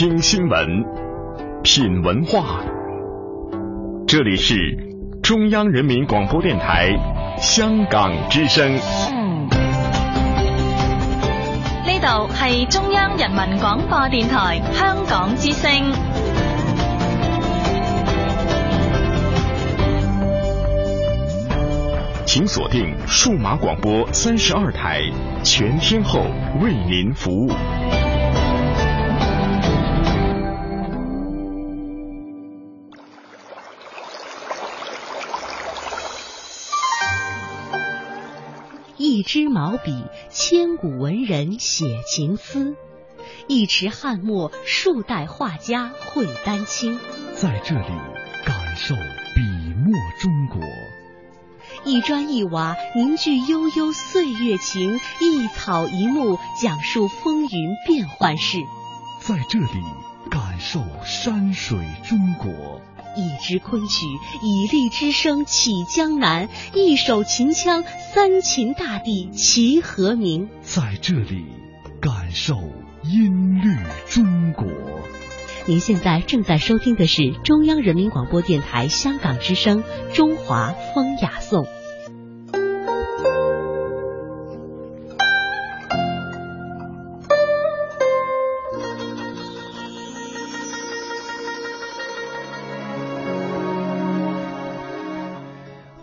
听新闻，品文化。这里是中央人民广播电台香港之声。呢度系中央人民广播电台香港之声。请锁定数码广播三十二台，全天候为您服务。一支毛笔，千古文人写情思；一池汉墨，数代画家绘丹青。在这里，感受笔墨中国。一砖一瓦，凝聚悠悠岁月情；一草一木，讲述风云变幻事。在这里，感受山水中国。一支昆曲，以力之声起江南；一首秦腔，三秦大地齐和鸣。在这里，感受音律中国。您现在正在收听的是中央人民广播电台香港之声《中华风雅颂》。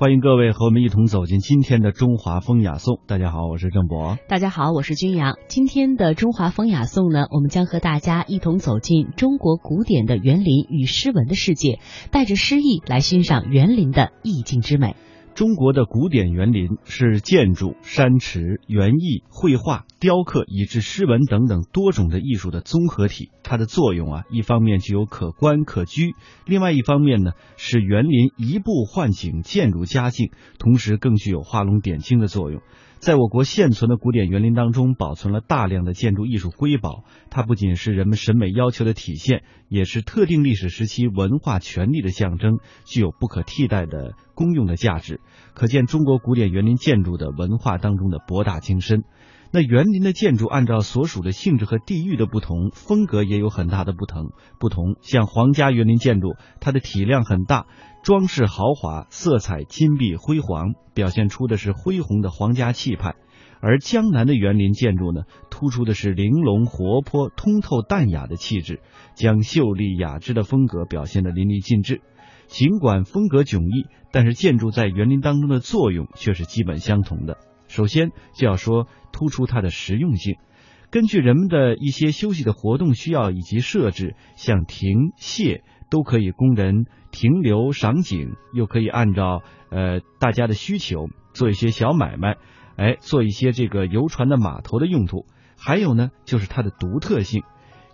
欢迎各位和我们一同走进今天的中华风雅颂。大家好，我是郑博。大家好，我是君阳。今天的中华风雅颂呢，我们将和大家一同走进中国古典的园林与诗文的世界，带着诗意来欣赏园林的意境之美。中国的古典园林是建筑、山池、园艺、绘画、雕刻以至诗文等等多种的艺术的综合体。它的作用啊，一方面具有可观可居，另外一方面呢，使园林移步换景，渐入佳境，同时更具有画龙点睛的作用。在我国现存的古典园林当中，保存了大量的建筑艺术瑰宝。它不仅是人们审美要求的体现，也是特定历史时期文化权力的象征，具有不可替代的公用的价值。可见中国古典园林建筑的文化当中的博大精深。那园林的建筑按照所属的性质和地域的不同，风格也有很大的不同。不同，像皇家园林建筑，它的体量很大。装饰豪华，色彩金碧辉煌，表现出的是恢宏的皇家气派；而江南的园林建筑呢，突出的是玲珑活泼、通透淡雅的气质，将秀丽雅致的风格表现得淋漓尽致。尽管风格迥异，但是建筑在园林当中的作用却是基本相同的。首先就要说突出它的实用性。根据人们的一些休息的活动需要以及设置，像亭榭都可以供人。停留赏景，又可以按照呃大家的需求做一些小买卖，哎，做一些这个游船的码头的用途。还有呢，就是它的独特性，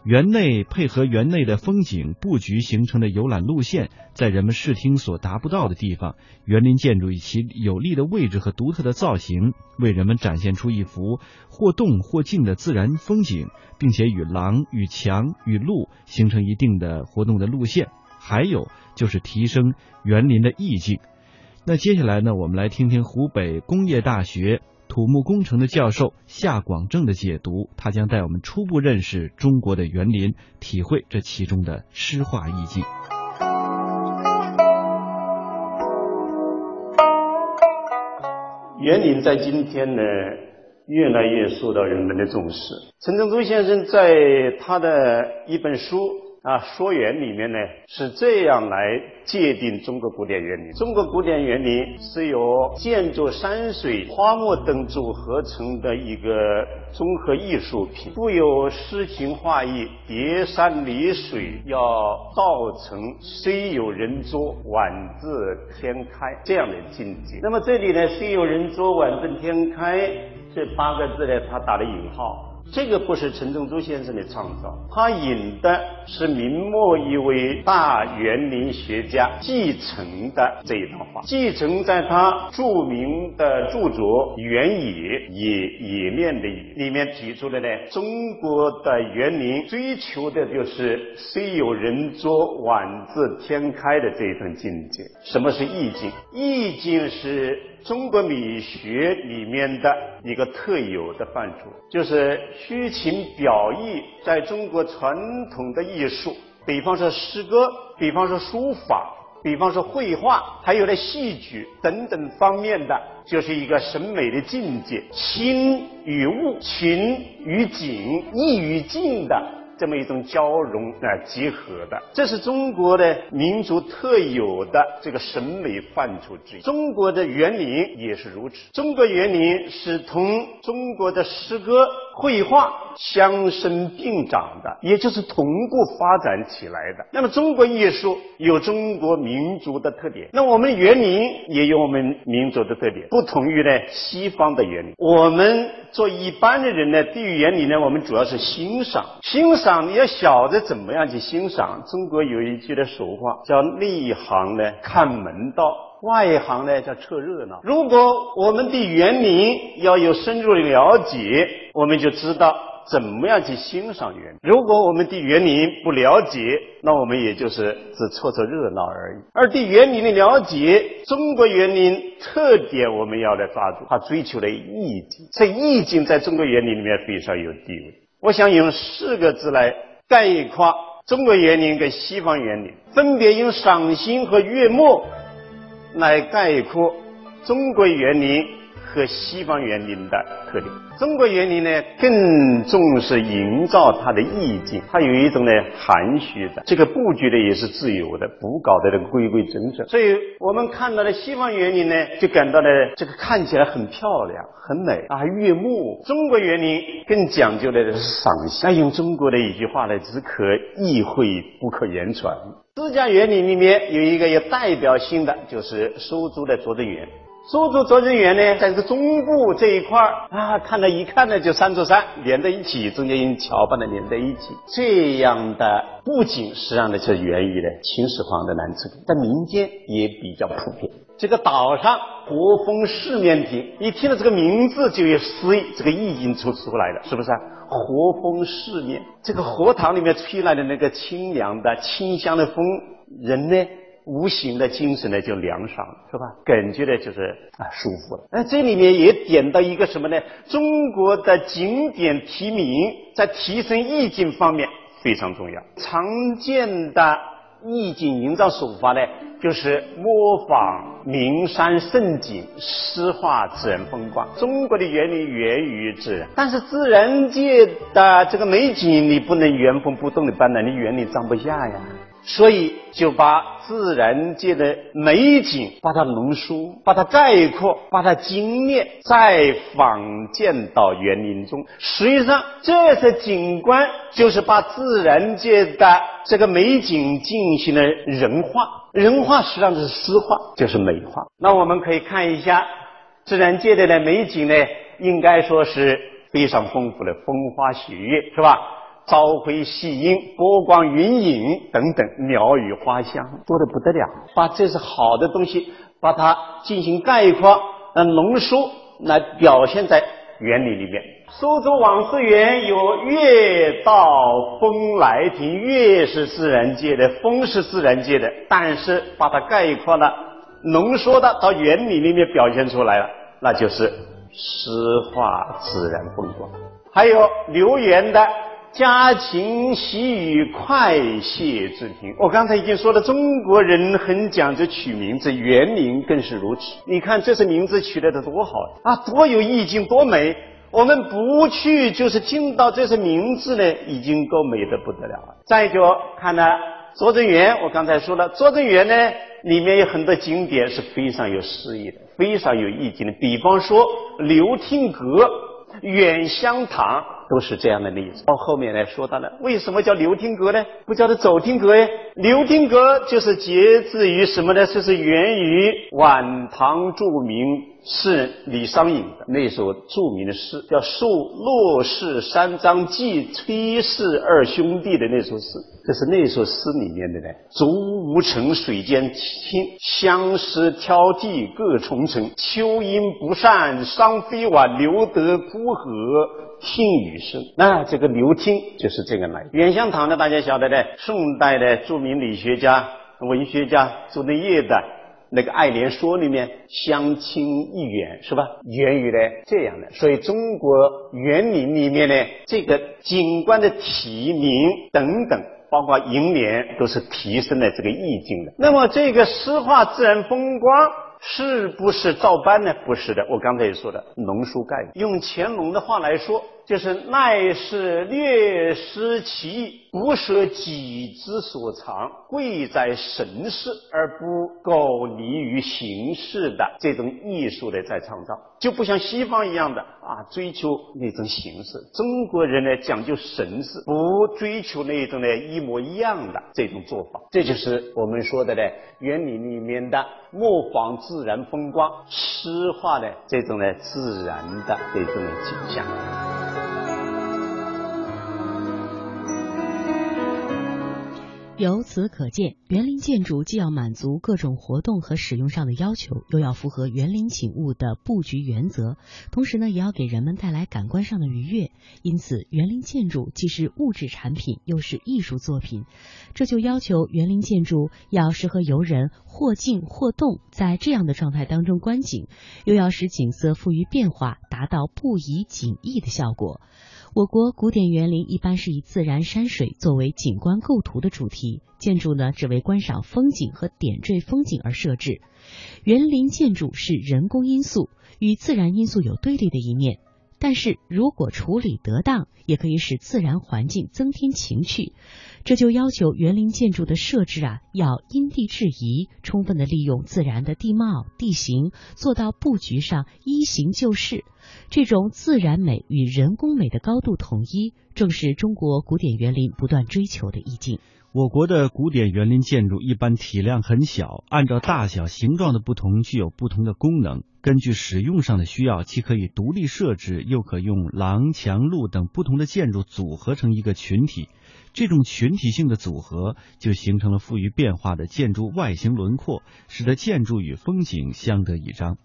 园内配合园内的风景布局形成的游览路线，在人们视听所达不到的地方，园林建筑以其有利的位置和独特的造型，为人们展现出一幅或动或静的自然风景，并且与廊、与墙、与路形成一定的活动的路线。还有就是提升园林的意境。那接下来呢，我们来听听湖北工业大学土木工程的教授夏广正的解读，他将带我们初步认识中国的园林，体会这其中的诗画意境。园林在今天呢，越来越受到人们的重视。陈正中先生在他的一本书。啊，说园里面呢是这样来界定中国古典园林。中国古典园林是由建筑、山水、花木等组合成的一个综合艺术品，富有诗情画意、叠山叠水，要造成虽有人作，宛自天开这样的境界。那么这里呢，虽有人作，宛自天开这八个字呢，他打了引号。这个不是陈仲珠先生的创造，他引的是明末一位大园林学家继承的这一段话。继承在他著名的著作《原野》野野面的里面提出了呢，中国的园林追求的就是虽有人作，宛自天开的这一份境界。什么是意境？意境是。中国美学里面的一个特有的范畴，就是虚情表意，在中国传统的艺术，比方说诗歌，比方说书法，比方说绘画，还有呢戏剧等等方面的，就是一个审美的境界，心与物，情与景，意与境的。这么一种交融啊结合的，这是中国的民族特有的这个审美范畴之一。中国的园林也是如此。中国园林是同中国的诗歌、绘画相生并长的，也就是同步发展起来的。那么，中国艺术有中国民族的特点，那我们园林也有我们民族的特点，不同于呢西方的园林。我们做一般的人呢，对于园林呢，我们主要是欣赏，欣。赏你要晓得怎么样去欣赏。中国有一句的俗话叫“内行呢看门道，外行呢叫凑热闹”。如果我们对园林要有深入的了解，我们就知道怎么样去欣赏园林。如果我们对园林不了解，那我们也就是只凑凑热闹而已。而对园林的了解，中国园林特点我们要来抓住，它追求的意境。这意境在中国园林里面非常有地位。我想用四个字来概括中国园林跟西方园林，分别用赏心和悦目来概括中国园林和西方园林的特点。中国园林呢，更重视营造它的意境，它有一种呢含蓄的，这个布局呢也是自由的，不搞得这个规规整整。所以我们看到的西方园林呢，就感到呢这个看起来很漂亮、很美啊，悦目。中国园林更讲究的是赏心，那用中国的一句话呢，只可意会不可言传。私家园林里面有一个有代表性的，就是苏州的拙政园。苏州拙政园呢，在这个中部这一块儿啊，看到一看呢，就三座山连在一起，中间用桥把它连在一起。这样的布景实际上呢，是源于呢秦始皇的南池亭，在民间也比较普遍。这个岛上国风四面亭，一听到这个名字就有诗意，这个意境就出来了，是不是？活风四面，这个荷塘里面吹来的那个清凉的清香的风，人呢？无形的精神呢就凉爽了，是吧？感觉呢就是啊舒服了。那这里面也点到一个什么呢？中国的景点提名在提升意境方面非常重要。常见的意境营造手法呢，就是模仿名山胜景，诗化自然风光。中国的园林源于自然，但是自然界的这个美景你不能原封不动的搬来，你园林装不下呀。所以就把自然界的美景，把它浓缩，把它概括，把它精炼，再仿建到园林中。实际上，这些景观就是把自然界的这个美景进行了人化。人化实际上是诗化，就是美化。那我们可以看一下自然界的呢美景呢，应该说是非常丰富的，风花雪月，是吧？朝晖夕阴，波光云影等等，鸟语花香多得不得了。把这是好的东西，把它进行概括、呃浓缩，来表现在园林里面。苏州网师园有月到风来亭，月是自然界的，风是自然界的，但是把它概括了、浓缩的到园林里面表现出来了，那就是诗化自然风光。还有留园的。家禽喜与快谢之庭。我刚才已经说了，中国人很讲究取名字，园林更是如此。你看，这些名字取得的多好啊，多有意境，多美。我们不去，就是听到这些名字呢，已经够美的不得了了。再就看呢，拙政园，我刚才说了，拙政园呢，里面有很多景点是非常有诗意的，非常有意境的。比方说，流亭阁、远香堂。都是这样的例子。到后面来说到了，为什么叫流听阁呢？不叫做走听阁呀？流听阁就是节自于什么呢？就是源于晚唐著名。是李商隐的那首著名的诗，叫《述骆氏三张记崔氏二兄弟》的那首诗。这是那首诗里面的呢：“竹无尘，水间清，相思挑剔各重层。秋阴不散伤飞晚，留得孤河听雨声。”那这个刘听就是这个来。远香堂呢，大家晓得的，宋代的著名理学家、文学家朱德业的。那个《爱莲说》里面“相亲一远”是吧？源于呢这样的，所以中国园林里面呢，这个景观的题名等等，包括楹联，都是提升了这个意境的。那么这个诗画自然风光。是不是照搬呢？不是的，我刚才也说的，浓缩概。用乾隆的话来说，就是奈是略施其意，不舍己之所长，贵在神事而不苟离于形式的这种艺术的在创造，就不像西方一样的啊，追求那种形式。中国人呢讲究神事，不追求那种呢一模一样的这种做法。这就是我们说的呢园林里面的模仿自然风光、诗画的这种呢自然的这种的景象。由此可见，园林建筑既要满足各种活动和使用上的要求，又要符合园林景物的布局原则，同时呢，也要给人们带来感官上的愉悦。因此，园林建筑既是物质产品，又是艺术作品。这就要求园林建筑要适合游人或静或动，在这样的状态当中观景，又要使景色富于变化，达到不移景逸的效果。我国古典园林一般是以自然山水作为景观构图的主题，建筑呢只为观赏风景和点缀风景而设置。园林建筑是人工因素与自然因素有对立的一面，但是如果处理得当，也可以使自然环境增添情趣。这就要求园林建筑的设置啊，要因地制宜，充分的利用自然的地貌地形，做到布局上依形就势。这种自然美与人工美的高度统一，正是中国古典园林不断追求的意境。我国的古典园林建筑一般体量很小，按照大小、形状的不同，具有不同的功能。根据使用上的需要，既可以独立设置，又可用廊、墙、路等不同的建筑组合成一个群体。这种群体性的组合，就形成了富于变化的建筑外形轮廓，使得建筑与风景相得益彰。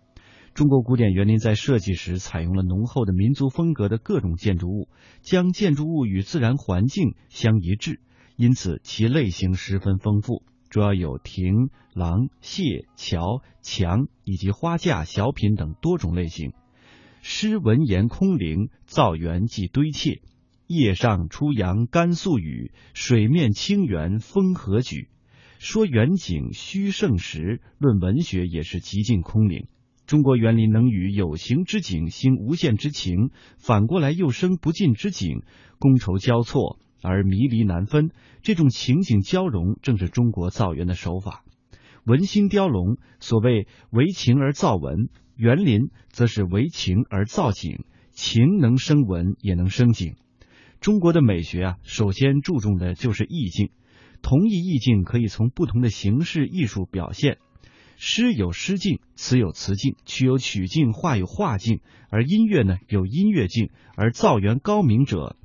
中国古典园林在设计时采用了浓厚的民族风格的各种建筑物，将建筑物与自然环境相一致，因此其类型十分丰富，主要有亭、廊、榭、桥、墙以及花架、小品等多种类型。诗文言空灵，造园即堆砌。夜上初阳甘肃雨，水面清源风和举。说远景虚盛时，论文学也是极尽空灵。中国园林能与有形之景兴无限之情，反过来又生不尽之景，觥筹交错而迷离难分。这种情景交融，正是中国造园的手法。文心雕龙，所谓为情而造文；园林则是为情而造景，情能生文，也能生景。中国的美学啊，首先注重的就是意境。同一意境可以从不同的形式艺术表现。诗有诗境，词有词境，曲有曲境，画有画境，而音乐呢有音乐境。而造园高明者，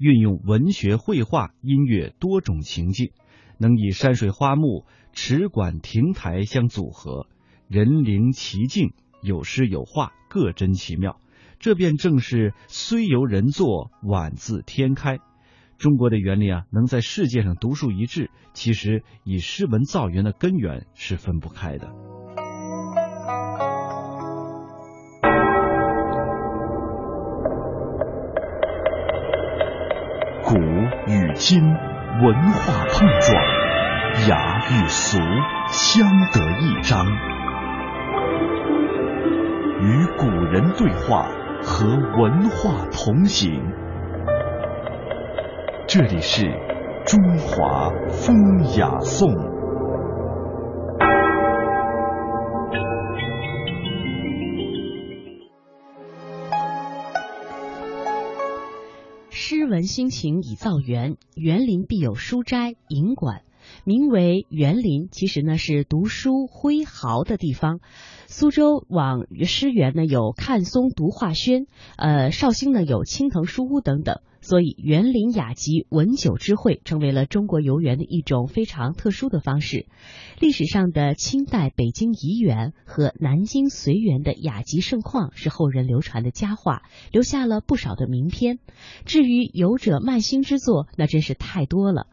运用文学、绘画、音乐多种情境，能以山水花木、池馆亭台相组合，人灵其境，有诗有画，各真奇妙。这便正是虽由人作，宛自天开。中国的园林啊，能在世界上独树一帜，其实与诗文造园的根源是分不开的。古与今，文化碰撞，雅与俗相得益彰，与古人对话，和文化同行。这里是中华风雅颂。人心情以造园，园林必有书斋、饮馆。名为园林，其实呢是读书挥毫的地方。苏州往诗园呢有看松读画轩，呃，绍兴呢有青藤书屋等等。所以，园林雅集、文酒之会成为了中国游园的一种非常特殊的方式。历史上的清代北京怡园和南京随园的雅集盛况是后人流传的佳话，留下了不少的名篇。至于游者漫心之作，那真是太多了。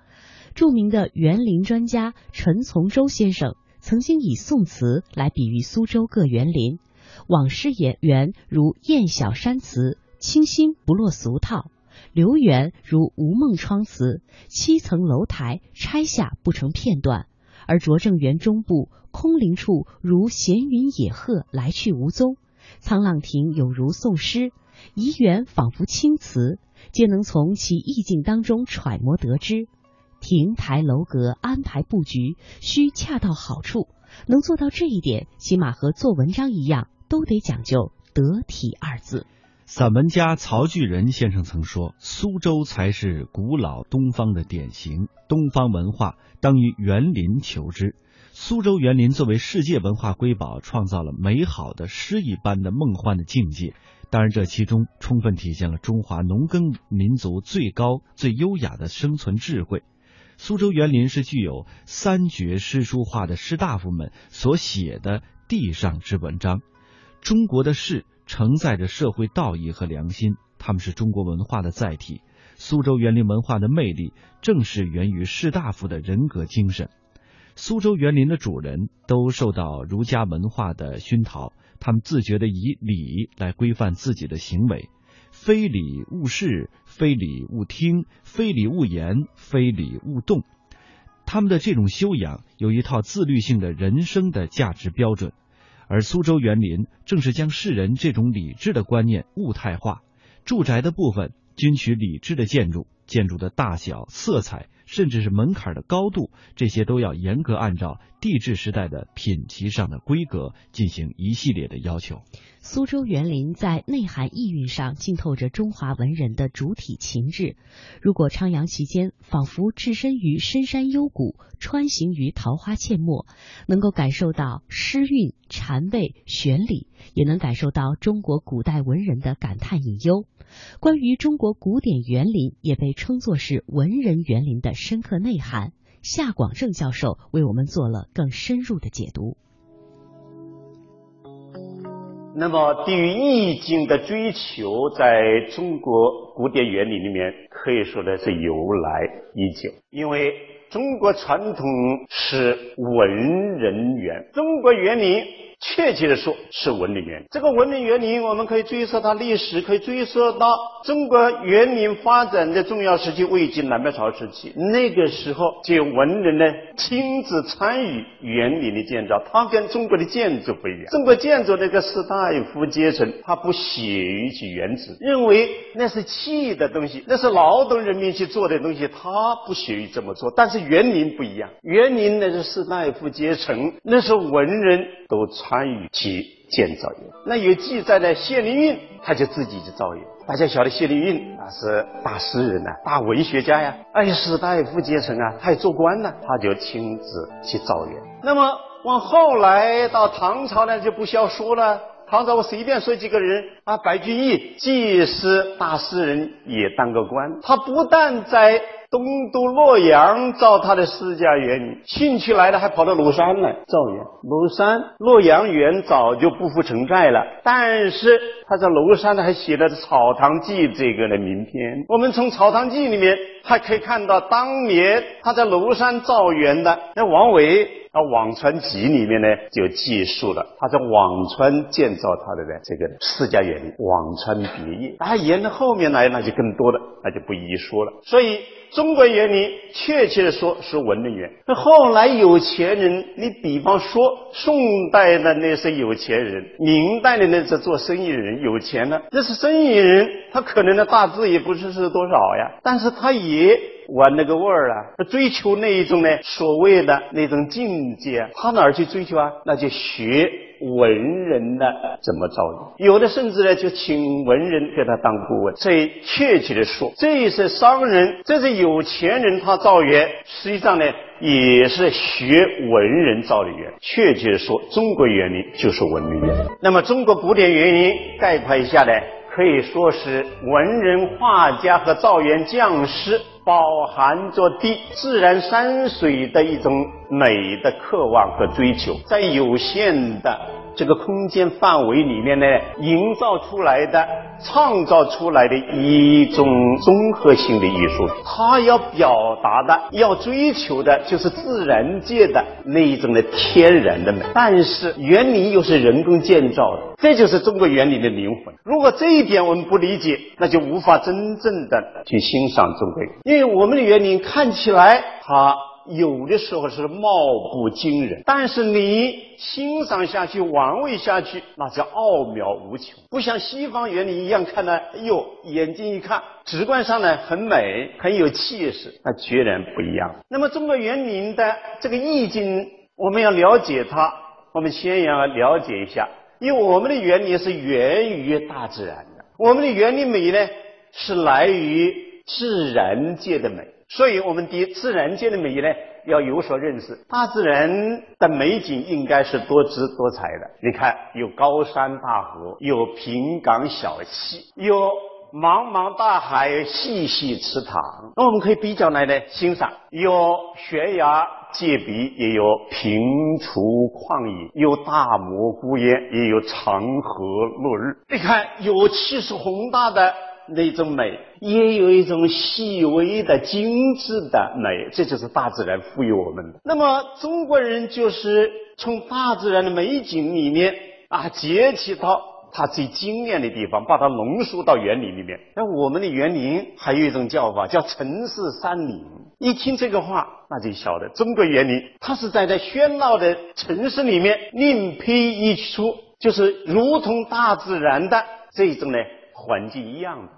著名的园林专家陈从周先生。曾经以宋词来比喻苏州各园林，往诗言园如燕小山词，清新不落俗套；留园如吴梦窗词，七层楼台拆下不成片段；而拙政园中部空灵处如闲云野鹤来去无踪，沧浪亭有如宋诗，怡园仿佛青词，皆能从其意境当中揣摩得知。亭台楼阁安排布局需恰到好处，能做到这一点，起码和做文章一样，都得讲究得体二字。散文家曹巨仁先生曾说：“苏州才是古老东方的典型，东方文化当于园林求之。苏州园林作为世界文化瑰宝，创造了美好的诗一般的梦幻的境界。当然，这其中充分体现了中华农耕民族最高最优雅的生存智慧。”苏州园林是具有三绝诗书画的士大夫们所写的地上之文章。中国的士承载着社会道义和良心，他们是中国文化的载体。苏州园林文化的魅力，正是源于士大夫的人格精神。苏州园林的主人都受到儒家文化的熏陶，他们自觉地以礼来规范自己的行为。非礼勿视，非礼勿听，非礼勿言，非礼勿动。他们的这种修养有一套自律性的人生的价值标准，而苏州园林正是将世人这种理智的观念物态化。住宅的部分均取理智的建筑，建筑的大小、色彩，甚至是门槛的高度，这些都要严格按照地质时代的品级上的规格进行一系列的要求。苏州园林在内涵意蕴上浸透着中华文人的主体情志。如果徜徉其间，仿佛置身于深山幽谷，穿行于桃花阡陌，能够感受到诗韵、禅味、玄理，也能感受到中国古代文人的感叹隐忧。关于中国古典园林，也被称作是文人园林的深刻内涵。夏广正教授为我们做了更深入的解读。那么，对于意境的追求，在中国古典园林里面，可以说的是由来已久。因为中国传统是文人园，中国园林。确切的说，是文林园。这个文林园林，我们可以追溯它历史，可以追溯到中国园林发展的重要时期——魏晋南北朝时期。那个时候，就有文人呢亲自参与园林的建造。它跟中国的建筑不一样。中国建筑那个士大夫阶层，他不屑于去原址，认为那是气的东西，那是劳动人民去做的东西，他不屑于这么做。但是园林不一样，园林那是士大夫阶层，那是文人都。参与去建造园，那有记载的谢灵运，他就自己去造园。大家晓得谢灵运啊是大诗人呐，大文学家呀，哎，士大夫阶层啊，他也做官呢，他就亲自去造园。那么往后来到唐朝呢，就不需要说了。唐朝我随便说几个人啊，白居易既是大诗人，也当过官。他不但在东都洛阳造他的私家园林，兴趣来了还跑到庐山来造园。庐山洛阳园早就不复存在了，但是他在庐山呢还写了《草堂记》这个的名篇。我们从《草堂记》里面还可以看到，当年他在庐山造园的那王维。《辋川集》里面呢，就记述了他在辋川建造他的呢这个私家园林——辋川别业。啊，沿着后面来，那就更多了，那就不一一说了。所以，中国园林确切的说是文人园。那后来有钱人，你比方说宋代的那些有钱人，明代的那些做生意人有钱了，那是生意人，他可能的大致也不知是多少呀，但是他也。玩那个味儿啊，追求那一种呢，所谓的那种境界，他哪儿去追求啊？那就学文人的怎么造园，有的甚至呢就请文人给他当顾问。所以确切的说，这些商人，这些有钱人，他造园，实际上呢也是学文人造的园。确切的说，中国园林就是文明园。那么中国古典园林概括一下呢，可以说是文人画家和造园匠师。饱含着对自然山水的一种美的渴望和追求，在有限的这个空间范围里面呢，营造出来的、创造出来的一种综合性的艺术。它要表达的、要追求的，就是自然界的那一种的天然的美。但是园林又是人工建造的，这就是中国园林的灵魂。如果这一点我们不理解，那就无法真正的去欣赏中国园林，因为我们的园林看起来它。有的时候是貌不惊人，但是你欣赏下去、玩味下去，那叫奥妙无穷。不像西方园林一样，看呢，哎呦，眼睛一看，直观上呢很美，很有气势，那决然不一样。那么中国园林的这个意境，我们要了解它，我们先要了解一下，因为我们的园林是源于大自然的，我们的园林美呢是来于自然界的美。所以，我们对自然界的美呢要有所认识。大自然的美景应该是多姿多彩的。你看，有高山大河，有平岗小溪，有茫茫大海、细细池塘。那我们可以比较来呢欣赏：有悬崖界壁，也有平处旷野；有大漠孤烟，也有长河落日。你看，有气势宏大的。那种美，也有一种细微的、精致的美，这就是大自然赋予我们的。那么中国人就是从大自然的美景里面啊，截取到它最精炼的地方，把它浓缩到园林里面。那我们的园林还有一种叫法，叫城市山林。一听这个话，那就晓得中国园林，它是在这喧闹的城市里面另辟一处，就是如同大自然的这种呢环境一样的。